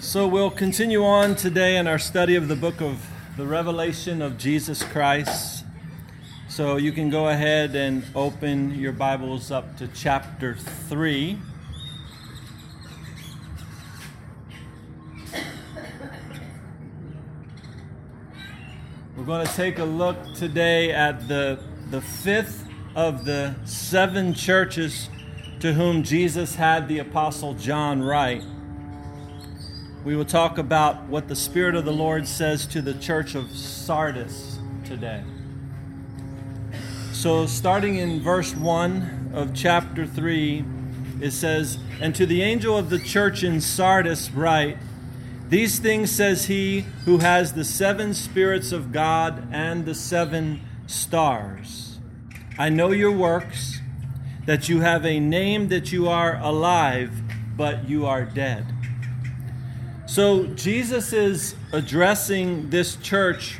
So we'll continue on today in our study of the book of the Revelation of Jesus Christ. So you can go ahead and open your Bibles up to chapter 3. We're going to take a look today at the, the fifth of the seven churches to whom Jesus had the Apostle John write we will talk about what the Spirit of the Lord says to the church of Sardis today. So, starting in verse 1 of chapter 3, it says, And to the angel of the church in Sardis write, These things says he who has the seven spirits of God and the seven stars. I know your works, that you have a name that you are alive, but you are dead. So Jesus is addressing this church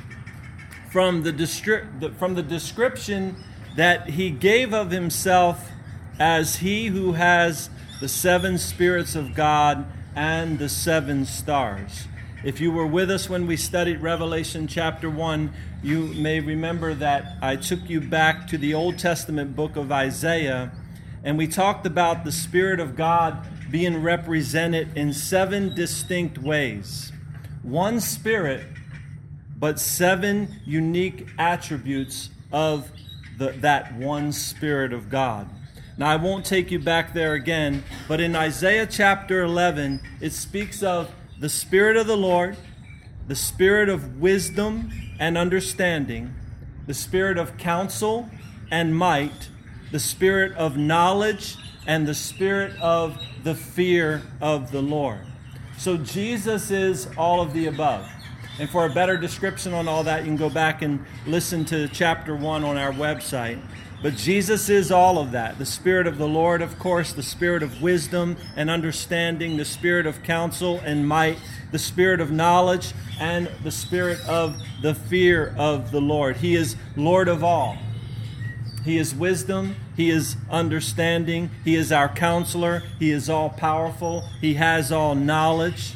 from the, destri- from the description that he gave of himself as he who has the seven spirits of God and the seven stars. If you were with us when we studied Revelation chapter 1, you may remember that I took you back to the Old Testament book of Isaiah, and we talked about the Spirit of God being represented in seven distinct ways. One spirit, but seven unique attributes of the, that one Spirit of God. Now, I won't take you back there again, but in Isaiah chapter 11, it speaks of the Spirit of the Lord, the Spirit of wisdom and understanding, the Spirit of counsel and might, the Spirit of knowledge and the spirit of the fear of the Lord. So Jesus is all of the above. And for a better description on all that, you can go back and listen to chapter 1 on our website. But Jesus is all of that. The Spirit of the Lord, of course, the Spirit of wisdom and understanding, the Spirit of counsel and might, the Spirit of knowledge, and the Spirit of the fear of the Lord. He is Lord of all. He is wisdom. He is understanding. He is our counselor. He is all powerful. He has all knowledge.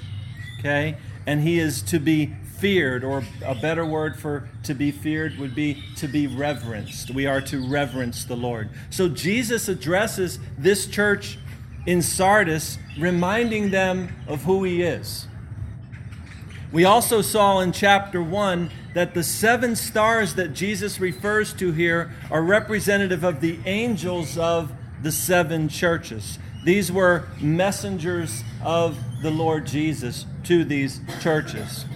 Okay? And He is to be feared, or a better word for to be feared would be to be reverenced. We are to reverence the Lord. So Jesus addresses this church in Sardis, reminding them of who He is. We also saw in chapter 1 that the seven stars that Jesus refers to here are representative of the angels of the seven churches. These were messengers of the Lord Jesus to these churches.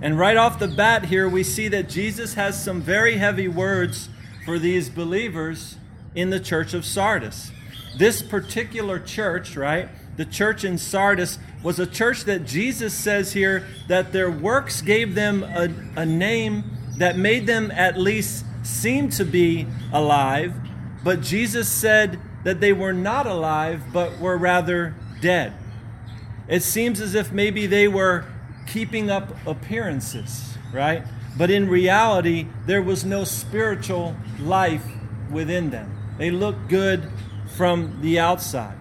And right off the bat here, we see that Jesus has some very heavy words for these believers in the church of Sardis. This particular church, right, the church in Sardis, was a church that Jesus says here that their works gave them a, a name that made them at least seem to be alive, but Jesus said that they were not alive, but were rather dead. It seems as if maybe they were keeping up appearances, right? But in reality, there was no spiritual life within them. They looked good from the outside.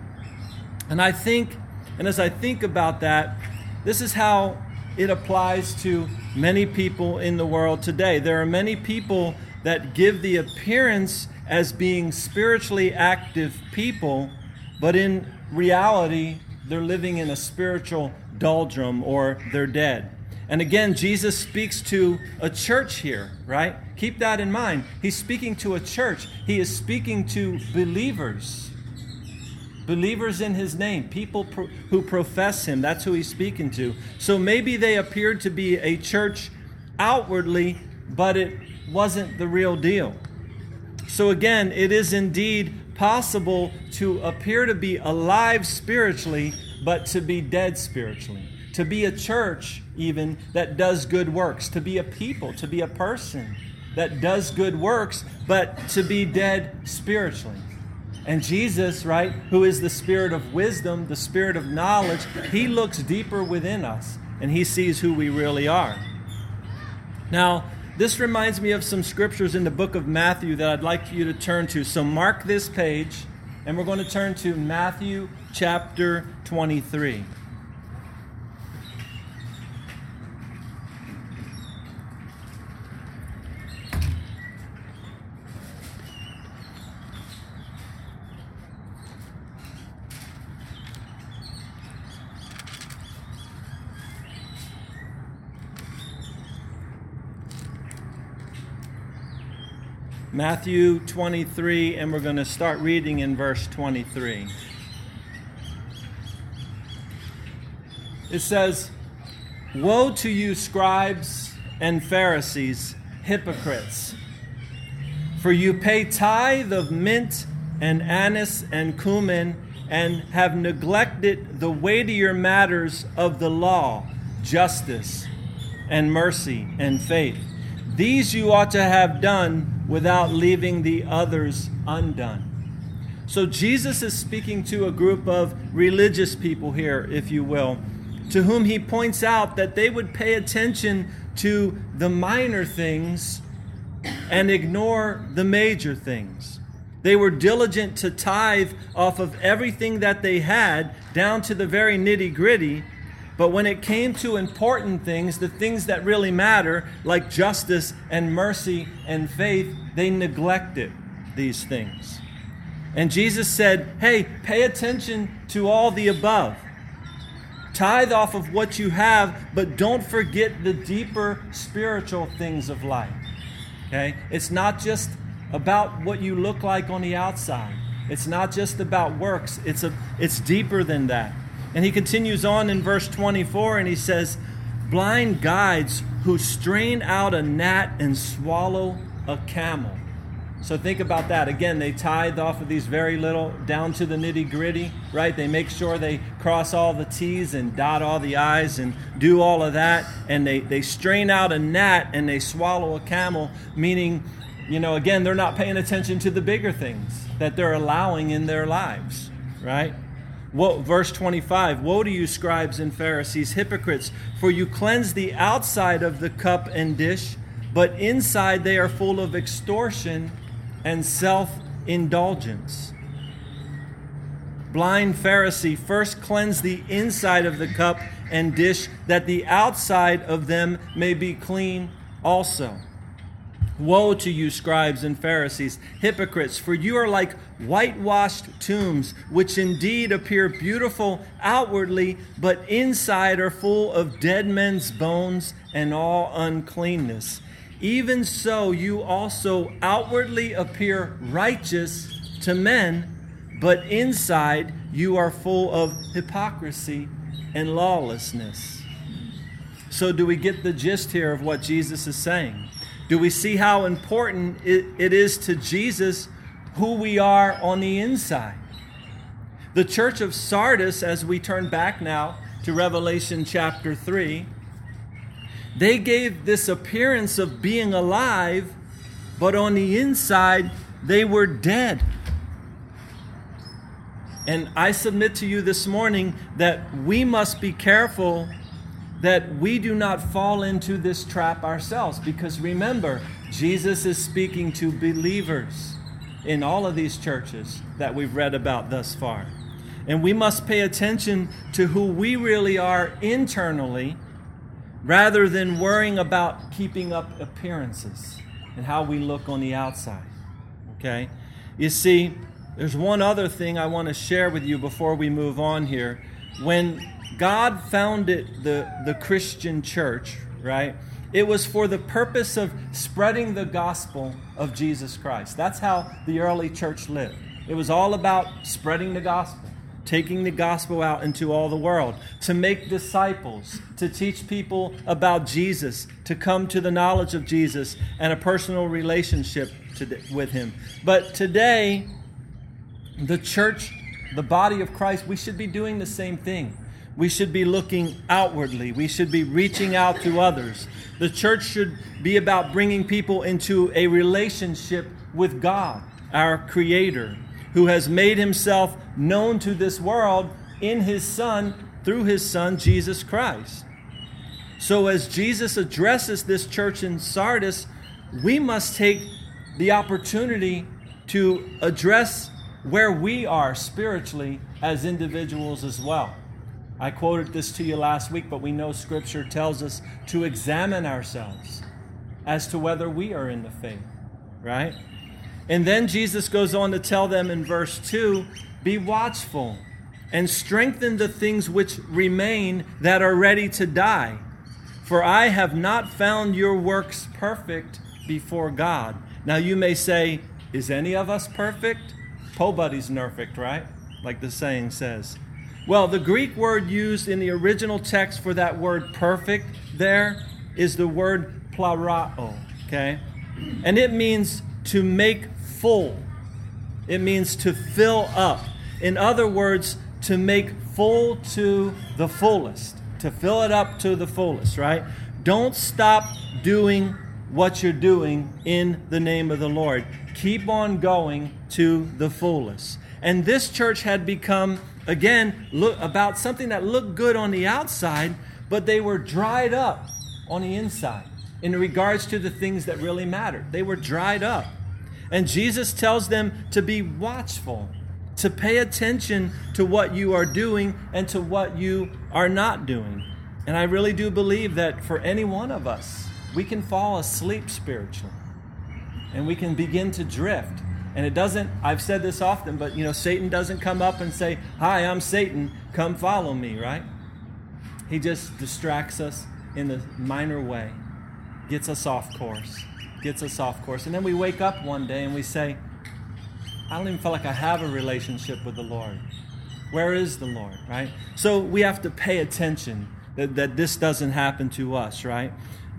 And I think and as I think about that, this is how it applies to many people in the world today. There are many people that give the appearance as being spiritually active people, but in reality, they're living in a spiritual doldrum or they're dead. And again, Jesus speaks to a church here, right? Keep that in mind. He's speaking to a church, he is speaking to believers believers in his name, people pro- who profess him. That's who he's speaking to. So maybe they appeared to be a church outwardly, but it wasn't the real deal. So again, it is indeed possible to appear to be alive spiritually, but to be dead spiritually. To be a church, even that does good works. To be a people, to be a person that does good works, but to be dead spiritually. And Jesus, right, who is the spirit of wisdom, the spirit of knowledge, he looks deeper within us and he sees who we really are. Now, this reminds me of some scriptures in the book of Matthew that I'd like you to turn to. So mark this page and we're going to turn to Matthew chapter 23. Matthew 23, and we're going to start reading in verse 23. It says, Woe to you, scribes and Pharisees, hypocrites! For you pay tithe of mint and anise and cumin, and have neglected the weightier matters of the law, justice and mercy and faith. These you ought to have done without leaving the others undone. So Jesus is speaking to a group of religious people here, if you will, to whom he points out that they would pay attention to the minor things and ignore the major things. They were diligent to tithe off of everything that they had, down to the very nitty gritty. But when it came to important things, the things that really matter, like justice and mercy and faith, they neglected these things. And Jesus said, Hey, pay attention to all the above. Tithe off of what you have, but don't forget the deeper spiritual things of life. Okay? It's not just about what you look like on the outside. It's not just about works. It's a it's deeper than that. And he continues on in verse 24 and he says, "Blind guides who strain out a gnat and swallow a camel." So think about that. Again, they tithe off of these very little, down to the nitty gritty, right? They make sure they cross all the T's and dot all the I's and do all of that. And they, they strain out a gnat and they swallow a camel, meaning, you know, again, they're not paying attention to the bigger things that they're allowing in their lives, right? Verse 25 Woe to you, scribes and Pharisees, hypocrites, for you cleanse the outside of the cup and dish, but inside they are full of extortion and self indulgence. Blind Pharisee, first cleanse the inside of the cup and dish, that the outside of them may be clean also. Woe to you, scribes and Pharisees, hypocrites, for you are like whitewashed tombs, which indeed appear beautiful outwardly, but inside are full of dead men's bones and all uncleanness. Even so, you also outwardly appear righteous to men, but inside you are full of hypocrisy and lawlessness. So, do we get the gist here of what Jesus is saying? Do we see how important it is to Jesus who we are on the inside? The church of Sardis, as we turn back now to Revelation chapter 3, they gave this appearance of being alive, but on the inside, they were dead. And I submit to you this morning that we must be careful that we do not fall into this trap ourselves. Because remember, Jesus is speaking to believers in all of these churches that we've read about thus far. And we must pay attention to who we really are internally rather than worrying about keeping up appearances and how we look on the outside. Okay? You see, there's one other thing I want to share with you before we move on here. When God founded the, the Christian church, right? It was for the purpose of spreading the gospel of Jesus Christ. That's how the early church lived. It was all about spreading the gospel taking the gospel out into all the world, to make disciples, to teach people about Jesus, to come to the knowledge of Jesus and a personal relationship to, with Him. But today, the church, the body of Christ, we should be doing the same thing. We should be looking outwardly. We should be reaching out to others. The church should be about bringing people into a relationship with God, our Creator, who has made himself known to this world in his Son through his Son, Jesus Christ. So, as Jesus addresses this church in Sardis, we must take the opportunity to address where we are spiritually as individuals as well. I quoted this to you last week, but we know Scripture tells us to examine ourselves as to whether we are in the faith, right? And then Jesus goes on to tell them in verse 2 be watchful and strengthen the things which remain that are ready to die. For I have not found your works perfect before God. Now you may say, is any of us perfect? Po buddy's perfect, right? Like the saying says. Well, the Greek word used in the original text for that word perfect there is the word plerao, okay? And it means to make full. It means to fill up. In other words, to make full to the fullest, to fill it up to the fullest, right? Don't stop doing what you're doing in the name of the Lord. Keep on going to the fullest. And this church had become, again, look, about something that looked good on the outside, but they were dried up on the inside in regards to the things that really mattered. They were dried up. And Jesus tells them to be watchful, to pay attention to what you are doing and to what you are not doing. And I really do believe that for any one of us, we can fall asleep spiritually and we can begin to drift. And it doesn't, I've said this often, but you know, Satan doesn't come up and say, Hi, I'm Satan, come follow me, right? He just distracts us in the minor way, gets us off course, gets us off course. And then we wake up one day and we say, I don't even feel like I have a relationship with the Lord. Where is the Lord, right? So we have to pay attention that, that this doesn't happen to us, right?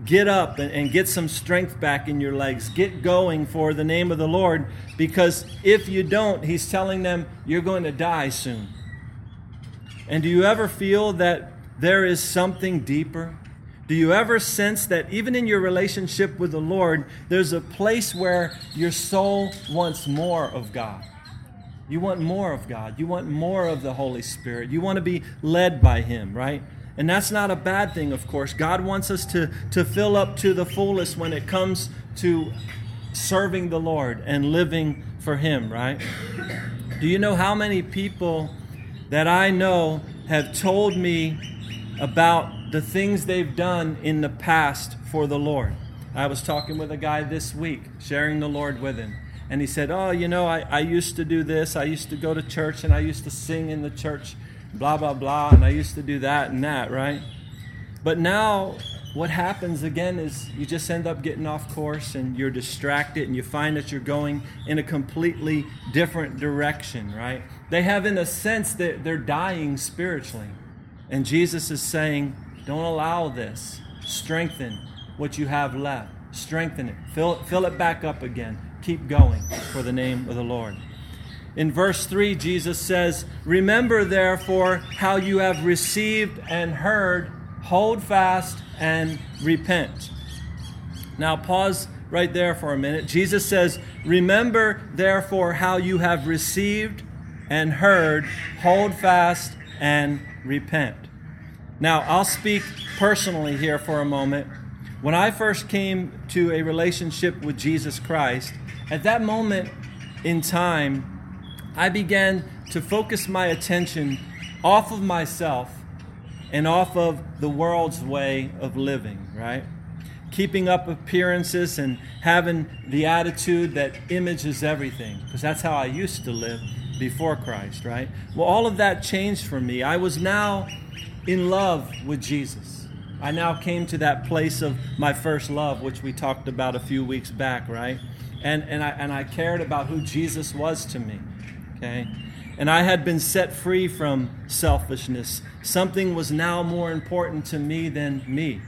Get up and, get some strength back in your legs. Get going for the name of the Lord because if you don't, He's telling them you're going to die soon. And do you ever feel that there is something deeper? Do you ever sense that even in your relationship with the Lord, there's a place where your soul wants more of God? You want more of God. You want more of the Holy Spirit. You want to be led by Him, right? And that's not a bad thing, of course. God wants us to, to fill up to the fullest when it comes to serving the Lord and living for Him, right? Do you know how many people that I know have told me about the things they've done in the past for the Lord? I was talking with a guy this week, sharing the Lord with him. And he said, Oh, you know, I, I used to do this. I used to go to church and I used to sing in the church blah, blah, blah, and I used to do that and that, right? But now, what happens again is you just end up getting off course and you're distracted and you find that you're going in a completely different direction, right? They have, in a sense, that they're dying spiritually. And Jesus is saying, don't allow this. Strengthen what you have left. Strengthen it. Fill, fill it back up again. Keep going for the name of the Lord. In verse 3, Jesus says, Remember therefore how you have received and heard, hold fast and repent. Now, pause right there for a minute. Jesus says, Remember therefore how you have received and heard, hold fast and repent. Now, I'll speak personally here for a moment. When I first came to a relationship with Jesus Christ, at that moment in time, I began to focus my attention off of myself and off of the world's way of living, right? Keeping up appearances and having the attitude that image is everything, because that's how I used to live before Christ, right? Well, all of that changed for me. I was now in love with Jesus. I now came to that place of my first love, which we talked about a few weeks back, right? And, and, I, and I cared about who Jesus was to me okay? And I had been set free from selfishness. Something was now more important to me than me,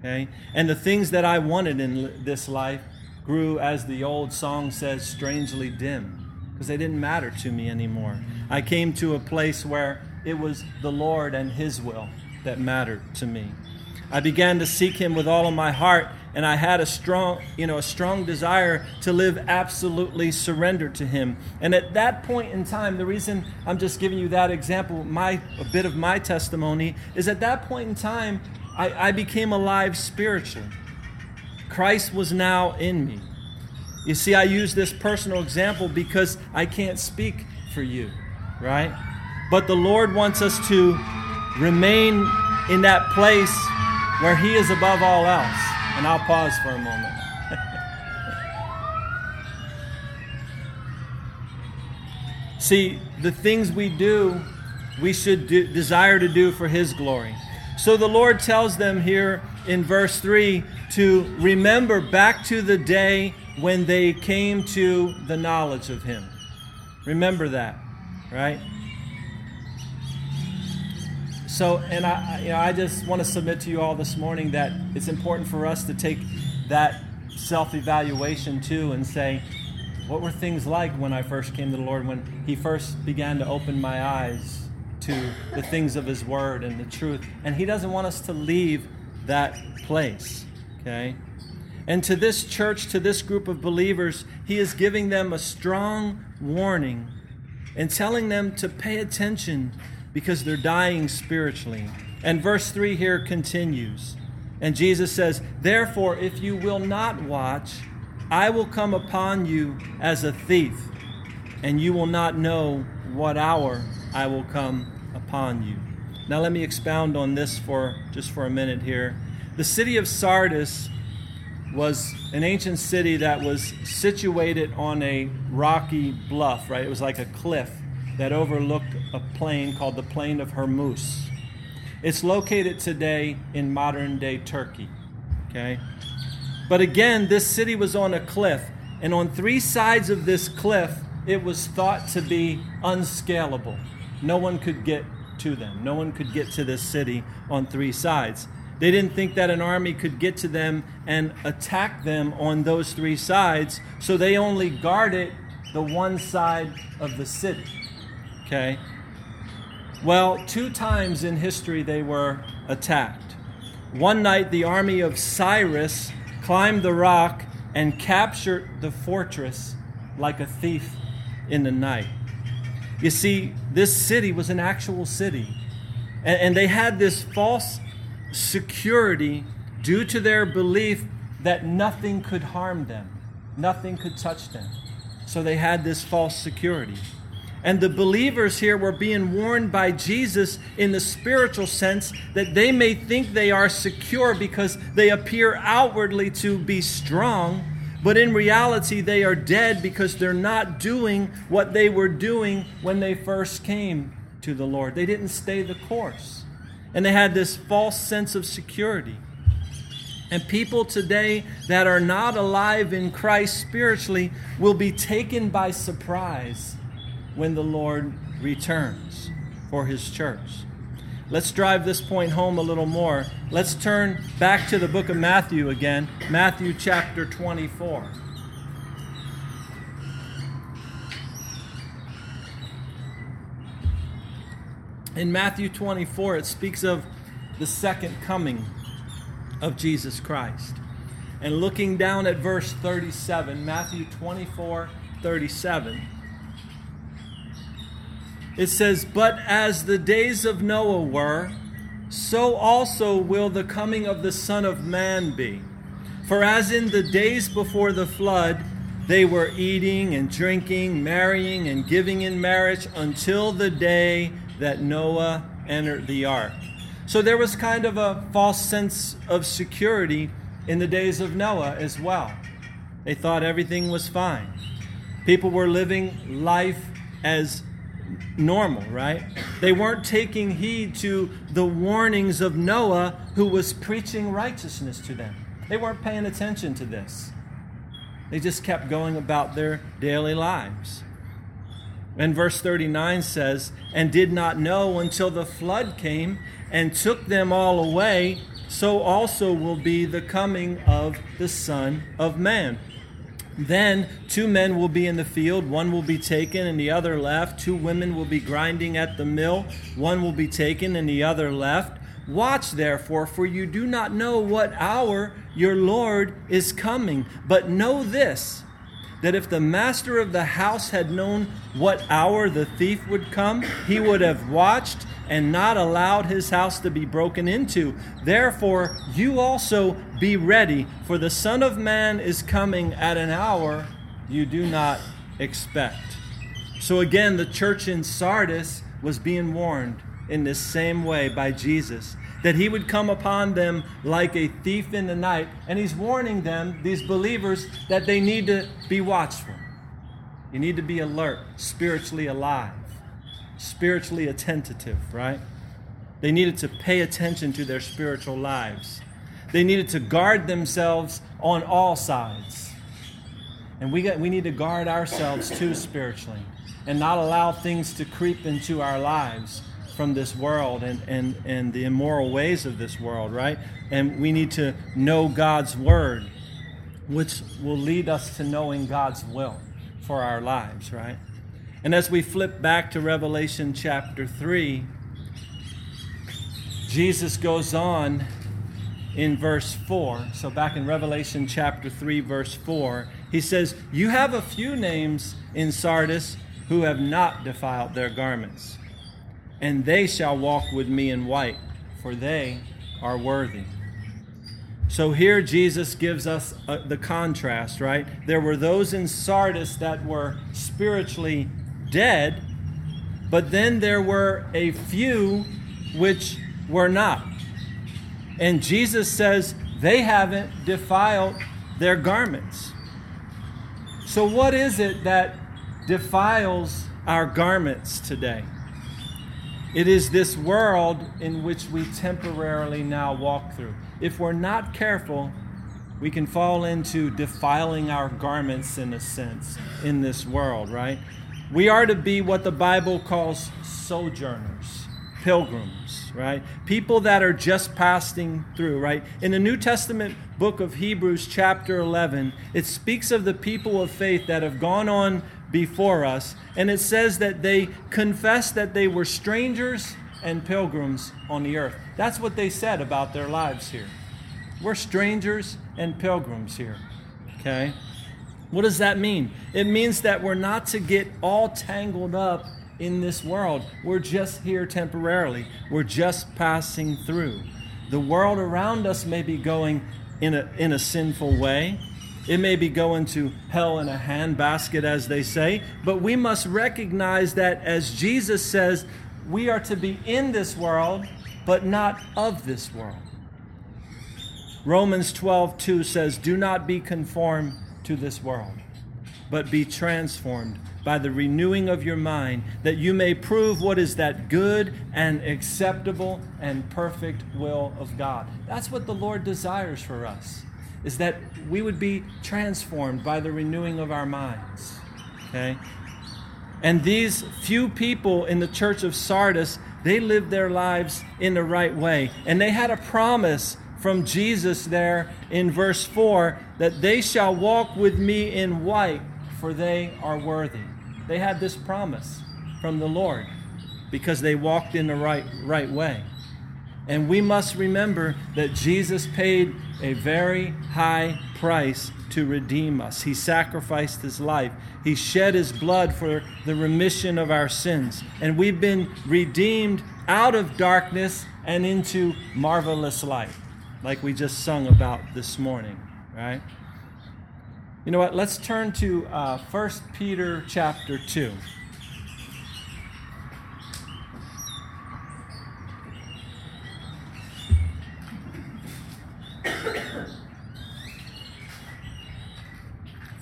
okay? And the things that I wanted in this life grew, as the old song says, strangely dim because they didn't matter to me anymore. I came to a place where it was the Lord and His will that mattered to me. I began to seek Him with all of my heart and I had a strong, you know, a strong desire to live absolutely surrendered to Him. And at that point in time, the reason I'm just giving you that example, my a bit of my testimony is at that point in time, I, I became alive spiritually. Christ was now in me. You see, I use this personal example because I can't speak for you, right? But the Lord wants us to remain in that place where He is above all else. And I'll pause for a moment. See, the things we do, we should do, desire to do for His glory. So the Lord tells them here in verse 3 to remember back to the day when they came to the knowledge of him. Remember that, right? So, and I, you know, I just want to submit to you all this morning that it's important for us to take that self evaluation too and say, what were things like when I first came to the Lord, when He first began to open my eyes to the things of His Word and the truth? And He doesn't want us to leave that place, okay? And to this church, to this group of believers, He is giving them a strong warning and telling them to pay attention because they're dying spiritually. And verse 3 here continues. And Jesus says, Therefore, if you will not watch, I will come upon you as a thief, and you will not know what hour I will come upon you. Now, let me expound on this for just for a minute here. The city of Sardis was an ancient city that was situated on a rocky bluff, right? It was like a cliff that overlooked a plain called the Plain of Hermus. It's located today in modern day Turkey. Okay? But again, this city was on a cliff, and on three sides of this cliff, it was thought to be unscalable. No one could get to them, no one could get to this city on three sides. They didn't think that an army could get to them and attack them on those three sides, so they only guarded the one side of the city. Okay? Well, two times in history they were attacked. One night, the army of Cyrus climbed the rock and captured the fortress like a thief in the night. You see, this city was an actual city, and, they had this false security due to their belief that nothing could harm them, nothing could touch them. So they had this false security. And the believers here were being warned by Jesus in the spiritual sense that they may think they are secure because they appear outwardly to be strong, but in reality they are dead because they're not doing what they were doing when they first came to the Lord. They didn't stay the course. And they had this false sense of security. And people today that are not alive in Christ spiritually will be taken by surprise when the Lord returns for his church. Let's drive this point home a little more. Let's turn back to the book of Matthew again, Matthew chapter 24. In Matthew 24, it speaks of the second coming of Jesus Christ. And looking down at verse 37, Matthew 24, 37 it says, But as the days of Noah were, so also will the coming of the Son of Man be. For as in the days before the flood, they were eating and drinking, marrying and giving in marriage until the day that Noah entered the ark. So there was kind of a false sense of security in the days of Noah as well. They thought everything was fine. People were living life as normal, right? They weren't taking heed to the warnings of Noah, who was preaching righteousness to them. They weren't paying attention to this. They just kept going about their daily lives. And verse 39 says, And did not know until the flood came and took them all away, so also will be the coming of the Son of Man. Then two men will be in the field, one will be taken and the other left. Two women will be grinding at the mill, one will be taken and the other left. Watch therefore, for you do not know what hour your Lord is coming. But know this that if the master of the house had known what hour the thief would come, he would have watched and not allowed his house to be broken into. Therefore, you also be ready, for the Son of Man is coming at an hour you do not expect. So, again, the church in Sardis was being warned in this same way by Jesus that he would come upon them like a thief in the night. And he's warning them, these believers, that they need to be watchful. You need to be alert, spiritually alive, spiritually attentive, right? They needed to pay attention to their spiritual lives. They needed to guard themselves on all sides. And we, get, we need to guard ourselves too spiritually and not allow things to creep into our lives from this world and, and, and the immoral ways of this world, right? And we need to know God's word, which will lead us to knowing God's will for our lives, right? And as we flip back to Revelation chapter 3, Jesus goes on in verse 4. So, back in Revelation chapter 3, verse 4, he says, You have a few names in Sardis who have not defiled their garments, and they shall walk with me in white, for they are worthy. So here Jesus gives us uh, the contrast, right? There were those in Sardis that were spiritually dead, but then there were a few which were not. And Jesus says they haven't defiled their garments. So, what is it that defiles our garments today? It is this world in which we temporarily now walk through. If we're not careful, we can fall into defiling our garments in a sense in this world, right? We are to be what the Bible calls sojourners, pilgrims, right? People that are just passing through, right? In the New Testament book of Hebrews, chapter 11, it speaks of the people of faith that have gone on before us. And it says that they confessed that they were strangers and pilgrims on the earth. That's what they said about their lives here. We're strangers and pilgrims here. Okay? What does that mean? It means that we're not to get all tangled up in this world. We're just here temporarily, we're just passing through. The world around us may be going in a, in a sinful way. It may be going to hell in a handbasket, as they say, but we must recognize that, as Jesus says, we are to be in this world, but not of this world. Romans 12, 2 says, Do not be conformed to this world, but be transformed by the renewing of your mind, that you may prove what is that good and acceptable and perfect will of God. That's what the Lord desires for us is that we would be transformed by the renewing of our minds. Okay? And these few people in the church of Sardis, they lived their lives in the right way. And they had a promise from Jesus there in verse 4 that they shall walk with me in white, for they are worthy. They had this promise from the Lord because they walked in the right, right way. And we must remember that Jesus paid a very high price to redeem us. He sacrificed his life, he shed his blood for the remission of our sins. And we've been redeemed out of darkness and into marvelous light, like we just sung about this morning, right? You know what? Let's turn to uh, 1 Peter chapter 2.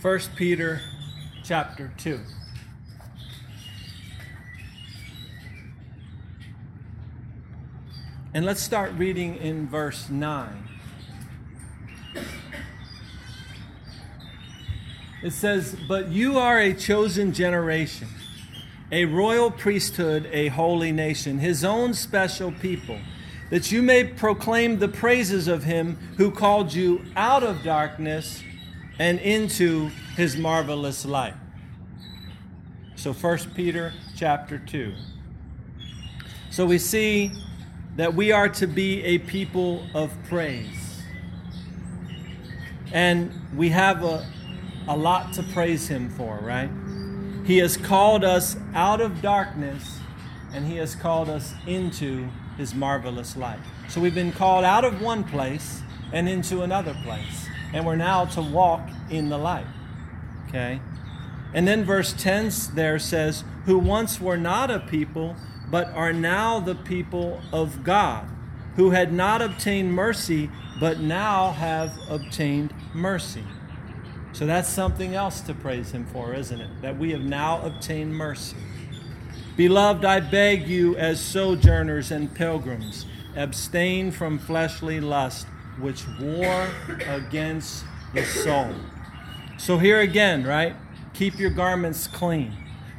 First Peter chapter 2. And let's start reading in verse 9. It says, But you are a chosen generation, a royal priesthood, a holy nation, his own special people, that you may proclaim the praises of him who called you out of darkness and into his marvelous light. So 1 Peter chapter 2. So we see that we are to be a people of praise. And we have a, a lot to praise him for, right? He has called us out of darkness and he has called us into his marvelous light. So we've been called out of one place and into another place and we're now to walk in the light. Okay? And then verse 10 there says, Who once were not a people, but are now the people of God, who had not obtained mercy, but now have obtained mercy. So that's something else to praise Him for, isn't it? That we have now obtained mercy. Beloved, I beg you, as sojourners and pilgrims, abstain from fleshly lust which war against the soul. So here again, right? Keep your garments clean.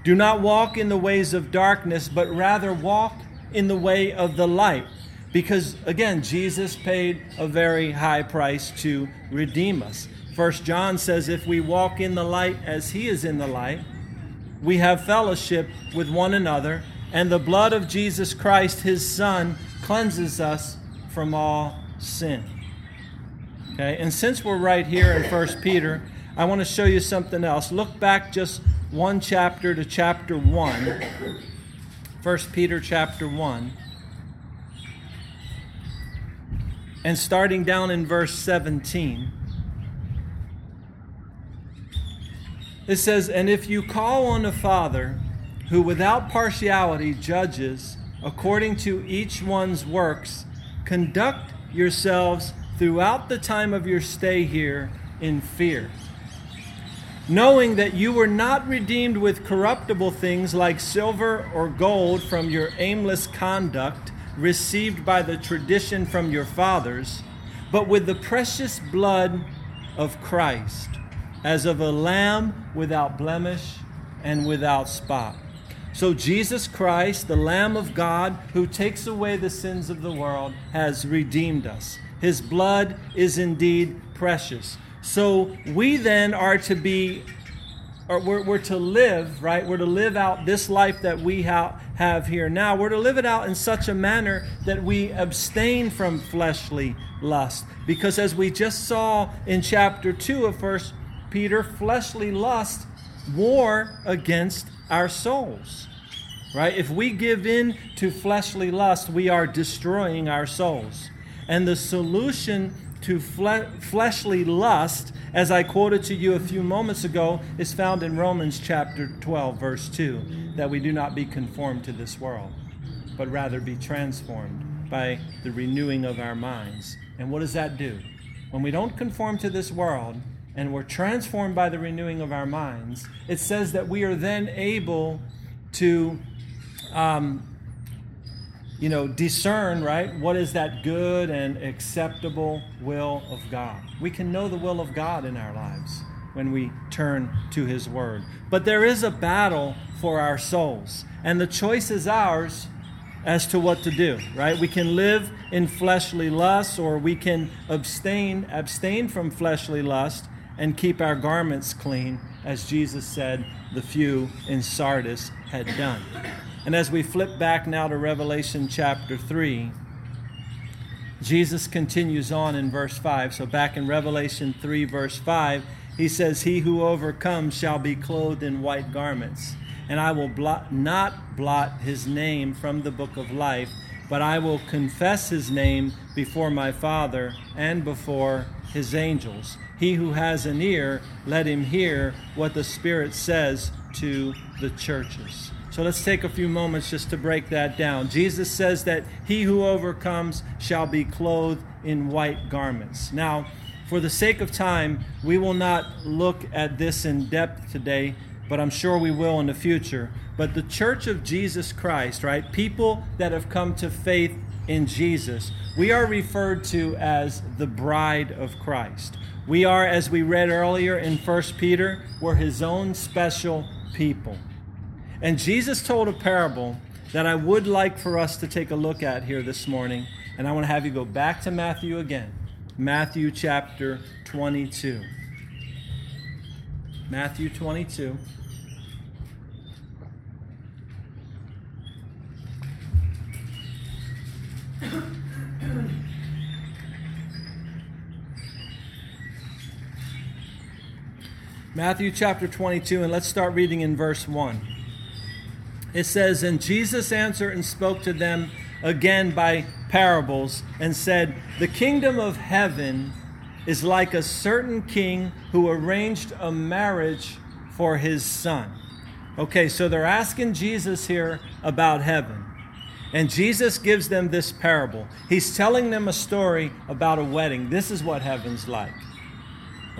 Do not walk in the ways of darkness, but rather walk in the way of the light. Because again, Jesus paid a very high price to redeem us. First John says, if we walk in the light as he is in the light, we have fellowship with one another, and the blood of Jesus Christ, his Son, cleanses us from all sin. Okay, and since we're right here in First Peter, I want to show you something else. Look back just one chapter to chapter 1. 1 Peter chapter 1. And starting down in verse 17. It says, And if you call on the Father, who without partiality judges according to each one's works, conduct yourselves throughout the time of your stay here in fear, knowing that you were not redeemed with corruptible things like silver or gold from your aimless conduct received by the tradition from your fathers, but with the precious blood of Christ as of a lamb without blemish and without spot. So, Jesus Christ, the Lamb of God, who takes away the sins of the world, has redeemed us. His blood is indeed precious. So, we then are to be, or we're, we're to live, right? We're to live out this life that we ha- have here now. We're to live it out in such a manner that we abstain from fleshly lust. Because, as we just saw in chapter 2 of First Peter, fleshly lust war against our souls. Right? If we give in to fleshly lust, we are destroying our souls. And the solution to fle- fleshly lust, as I quoted to you a few moments ago, is found in Romans chapter 12, verse 2 that we do not be conformed to this world, but rather be transformed by the renewing of our minds. And what does that do? When we don't conform to this world, and we're transformed by the renewing of our minds, it says that we are then able to, um, you know, discern, right? What is that good and acceptable will of God? We can know the will of God in our lives when we turn to His Word. But there is a battle for our souls, and the choice is ours as to what to do, right? We can live in fleshly lust or we can abstain abstain from fleshly lust and keep our garments clean, as Jesus said the few in Sardis had done. And as we flip back now to Revelation chapter 3, Jesus continues on in verse 5. So back in Revelation 3, verse 5, he says, He who overcomes shall be clothed in white garments, and I will blot, not blot his name from the book of life, but I will confess his name before my Father and before his angels. He who has an ear, let him hear what the Spirit says to the churches. So let's take a few moments just to break that down. Jesus says that he who overcomes shall be clothed in white garments. Now, for the sake of time, we will not look at this in depth today, but I'm sure we will in the future. But the church of Jesus Christ, right? People that have come to faith in Jesus, we are referred to as the bride of Christ. We are, as we read earlier in 1 Peter, we're his own special people. And Jesus told a parable that I would like for us to take a look at here this morning. And I want to have you go back to Matthew again. Matthew chapter 22. Matthew 22. Matthew chapter 22, and let's start reading in verse 1. It says, And Jesus answered and spoke to them again by parables, and said, The kingdom of heaven is like a certain king who arranged a marriage for his son. Okay, so they're asking Jesus here about heaven. And Jesus gives them this parable. He's telling them a story about a wedding. This is what heaven's like.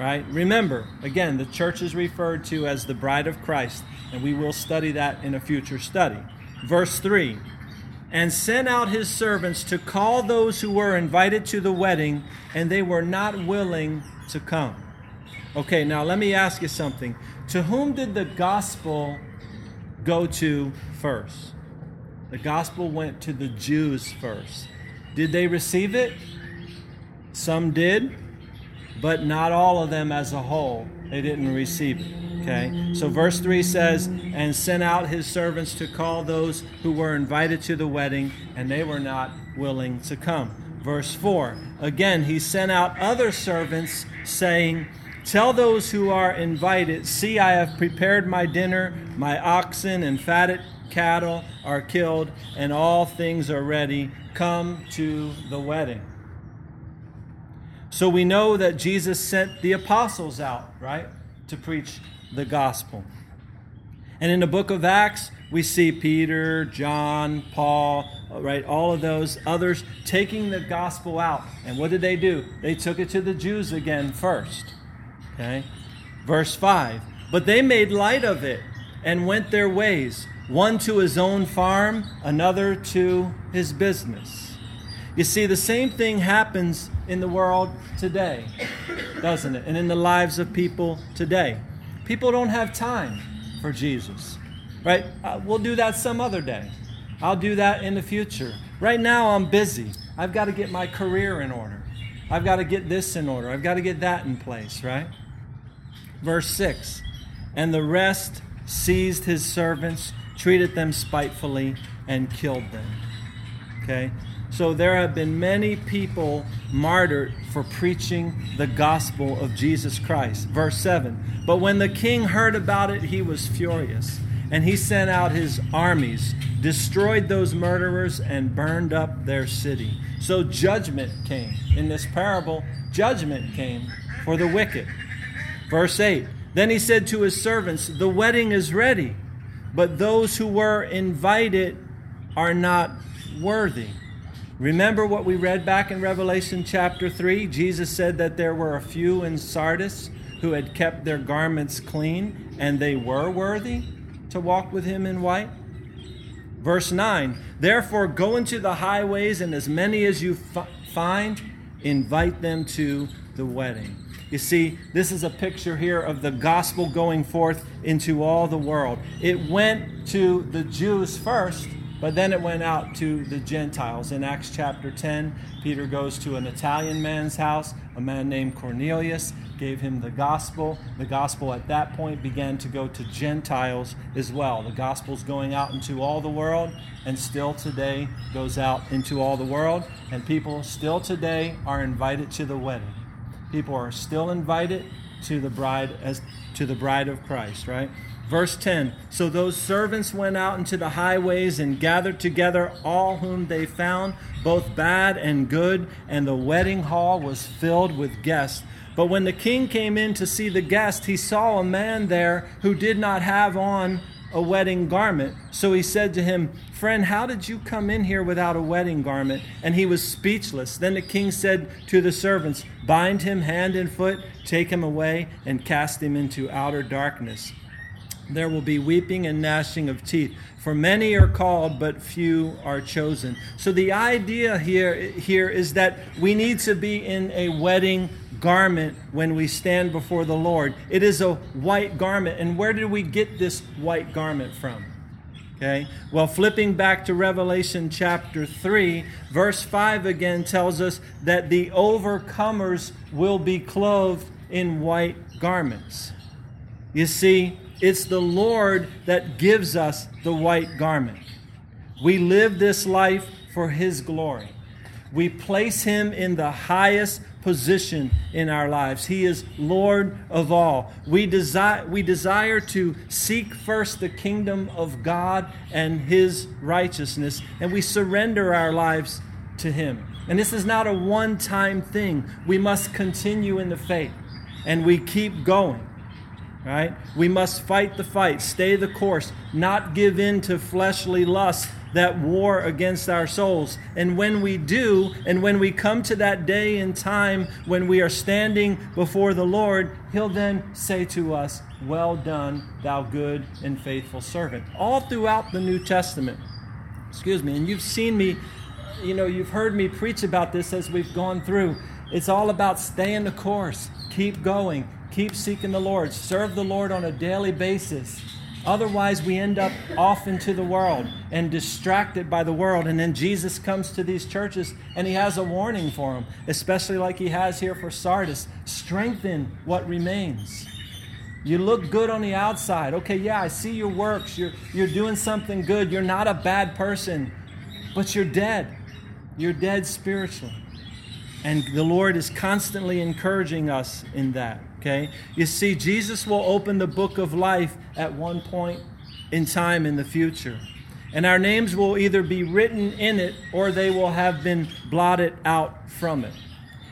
Right? Remember, again, the church is referred to as the bride of Christ, and we will study that in a future study. Verse 3 And sent out his servants to call those who were invited to the wedding, and they were not willing to come. Okay, now let me ask you something. To whom did the gospel go to first? The gospel went to the Jews first. Did they receive it? Some did, but not all of them as a whole. They didn't receive it. Okay? So verse 3 says, And sent out his servants to call those who were invited to the wedding, and they were not willing to come. Verse 4 Again, he sent out other servants, saying, Tell those who are invited, See, I have prepared my dinner, my oxen and fatted cattle are killed, and all things are ready. Come to the wedding. So we know that Jesus sent the apostles out, right, to preach the gospel. And in the book of Acts, we see Peter, John, Paul, right, all of those others taking the gospel out. And what did they do? They took it to the Jews again first. Okay? Verse 5 But they made light of it and went their ways, one to his own farm, another to his business. You see, the same thing happens in the world today, doesn't it? And in the lives of people today. People don't have time for Jesus, right? Uh, we'll do that some other day. I'll do that in the future. Right now, I'm busy. I've got to get my career in order. I've got to get this in order. I've got to get that in place, right? Verse 6 And the rest seized his servants, treated them spitefully, and killed them. Okay? So there have been many people martyred for preaching the gospel of Jesus Christ. Verse 7 But when the king heard about it, he was furious, and he sent out his armies, destroyed those murderers, and burned up their city. So judgment came. In this parable, judgment came for the wicked. Verse 8 Then he said to his servants, The wedding is ready, but those who were invited are not worthy. Remember what we read back in Revelation chapter 3? Jesus said that there were a few in Sardis who had kept their garments clean, and they were worthy to walk with him in white. Verse 9 Therefore, go into the highways, and as many as you f- find, invite them to the wedding. You see, this is a picture here of the gospel going forth into all the world. It went to the Jews first but then it went out to the Gentiles. In Acts chapter 10, Peter goes to an Italian man's house, a man named Cornelius, gave him the gospel. The gospel at that point began to go to Gentiles as well. The gospel's going out into all the world and still today goes out into all the world. And people still today are invited to the wedding. People are still invited to the bride as to the bride of Christ, right? Verse 10 So those servants went out into the highways and gathered together all whom they found, both bad and good, and the wedding hall was filled with guests. But when the king came in to see the guest, he saw a man there who did not have on a wedding garment. So he said to him, Friend, how did you come in here without a wedding garment? And he was speechless. Then the king said to the servants, Bind him hand and foot, take him away, and cast him into outer darkness there will be weeping and gnashing of teeth. For many are called, but few are chosen. So the idea here, here is that we need to be in a wedding garment when we stand before the Lord. It is a white garment. And where did we get this white garment from? Okay. Well, flipping back to Revelation chapter 3, verse 5 again tells us that the overcomers will be clothed in white garments. You see, it's the Lord that gives us the white garment. We live this life for His glory. We place Him in the highest position in our lives. He is Lord of all. We desire, we desire to seek first the kingdom of God and His righteousness, and we surrender our lives to Him. And this is not a one time thing. We must continue in the faith, and we keep going right? We must fight the fight, stay the course, not give in to fleshly lust that war against our souls. And when we do, and when we come to that day and time when we are standing before the Lord, He'll then say to us, Well done, thou good and faithful servant. All throughout the New Testament. Excuse me. And you've seen me, you know, you've heard me preach about this as we've gone through. It's all about staying the course, keep going, Keep seeking the Lord. Serve the Lord on a daily basis. Otherwise, we end up off into the world and distracted by the world. And then Jesus comes to these churches and he has a warning for them, especially like he has here for Sardis strengthen what remains. You look good on the outside. Okay, yeah, I see your works. You're, you're doing something good. You're not a bad person, but you're dead. You're dead spiritually. And the Lord is constantly encouraging us in that. Okay? You see, Jesus will open the book of life at one point in time in the future. And our names will either be written in it or they will have been blotted out from it.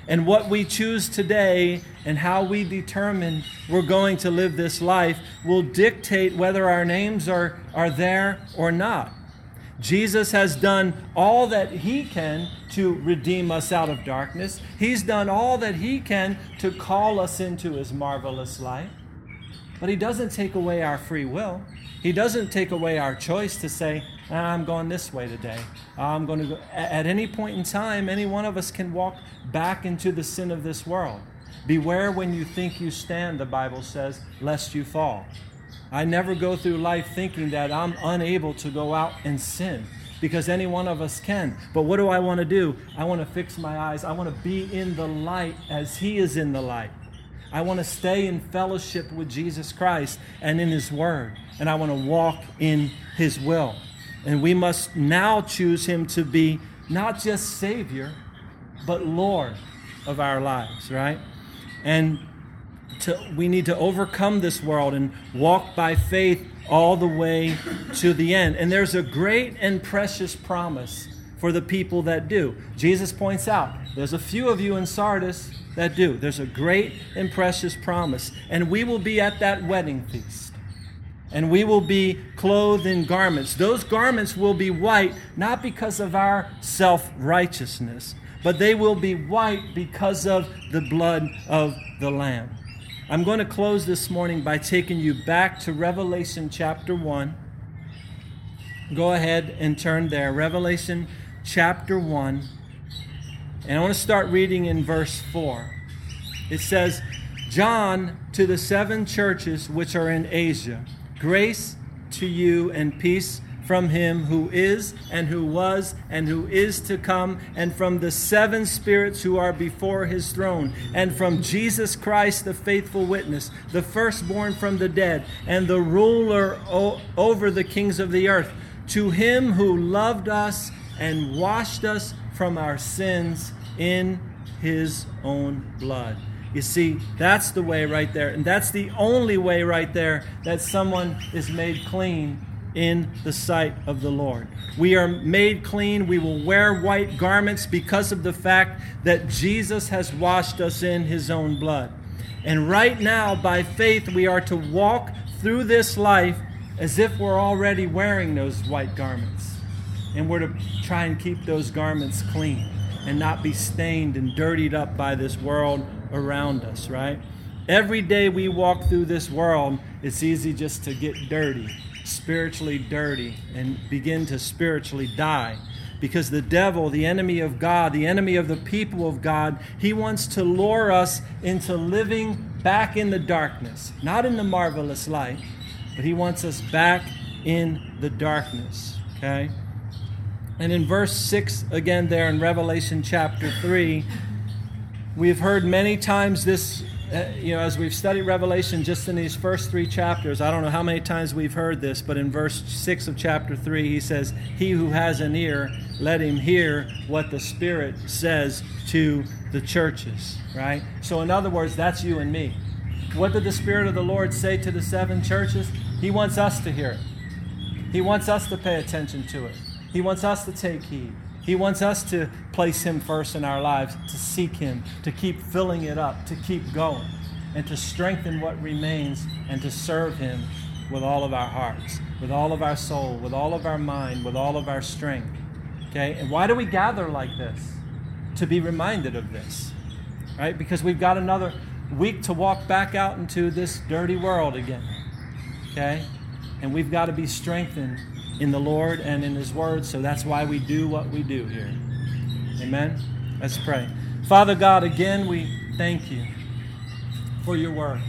And what we choose today and how we determine we're going to live this life will dictate whether our names are, are there or not. Jesus has done all that he can to redeem us out of darkness. He's done all that he can to call us into his marvelous light. But he doesn't take away our free will. He doesn't take away our choice to say, ah, I'm going this way today. I'm going to go. At any point in time, any one of us can walk back into the sin of this world. Beware when you think you stand, the Bible says, lest you fall. I never go through life thinking that I'm unable to go out and sin because any one of us can. But what do I want to do? I want to fix my eyes. I want to be in the light as He is in the light. I want to stay in fellowship with Jesus Christ and in His Word. And I want to walk in His will. And we must now choose Him to be not just Savior, but Lord of our lives, right? And to, we need to overcome this world and walk by faith all the way to the end. And there's a great and precious promise for the people that do. Jesus points out there's a few of you in Sardis that do. There's a great and precious promise. And we will be at that wedding feast. And we will be clothed in garments. Those garments will be white, not because of our self righteousness, but they will be white because of the blood of the Lamb. I'm going to close this morning by taking you back to Revelation chapter 1. Go ahead and turn there. Revelation chapter 1. And I want to start reading in verse 4. It says, John to the seven churches which are in Asia, grace to you and peace from him who is, and who was, and who is to come, and from the seven spirits who are before his throne, and from Jesus Christ, the faithful witness, the firstborn from the dead, and the ruler o- over the kings of the earth. To him who loved us and washed us from our sins in his own blood. You see, that's the way right there. And that's the only way right there that someone is made clean in the sight of the Lord. We are made clean. We will wear white garments because of the fact that Jesus has washed us in his own blood. And right now, by faith, we are to walk through this life as if we're already wearing those white garments. And we're to try and keep those garments clean and not be stained and dirtied up by this world around us, right? Every day we walk through this world, it's easy just to get dirty spiritually dirty and begin to spiritually die. Because the devil, the enemy of God, the enemy of the people of God, he wants to lure us into living back in the darkness, not in the marvelous light, but he wants us back in the darkness. Okay? And in verse 6, again, there in Revelation chapter 3, we've heard many times this Uh, you know, as we've studied Revelation just in these first three chapters, I don't know how many times we've heard this, but in verse 6 of chapter 3, he says, He who has an ear, let him hear what the Spirit says to the churches, right? So, in other words, that's you and me. What did the Spirit of the Lord say to the seven churches? He wants us to hear it, He wants us to pay attention to it, He wants us to take heed. He wants us to place Him first in our lives, to seek Him, to keep filling it up, to keep going, and to strengthen what remains and to serve Him with all of our hearts, with all of our soul, with all of our mind, with all of our strength. Okay? And why do we gather like this? To be reminded of this, right? Because we've got another week to walk back out into this dirty world again. Okay? And we've got to be strengthened in the Lord and in His Word. So that's why we do what we do here. Amen. Let's pray. Father God, again, we thank you for your word.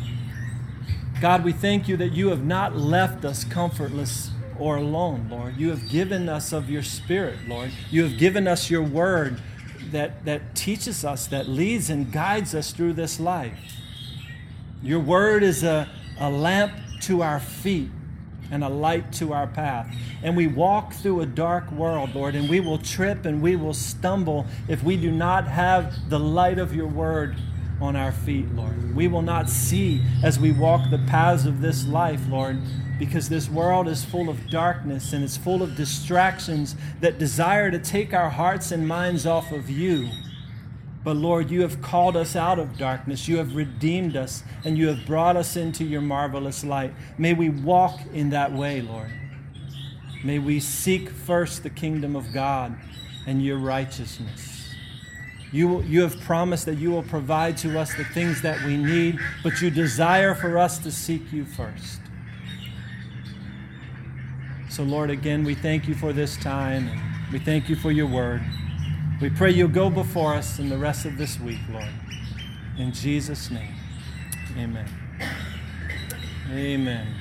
God, we thank you that you have not left us comfortless or alone, Lord. You have given us of your spirit, Lord. You have given us your word that, that teaches us, that leads and guides us through this life. Your word is a, a lamp to our feet and a light to our path. And we walk through a dark world, Lord, and we will trip and we will stumble if we do not have the light of your word on our feet, Lord. We will not see as we walk the paths of this life, Lord, because this world is full of darkness and it's full of distractions that desire to take our hearts and minds off of you. But Lord, you have called us out of darkness. You have redeemed us, and you have brought us into your marvelous light. May we walk in that way, Lord. May we seek first the kingdom of God and your righteousness. You, you have promised that you will provide to us the things that we need, but you desire for us to seek you first. So, Lord, again, we thank you for this time. We thank you for your word. We pray you'll go before us in the rest of this week, Lord. In Jesus' name, amen. Amen.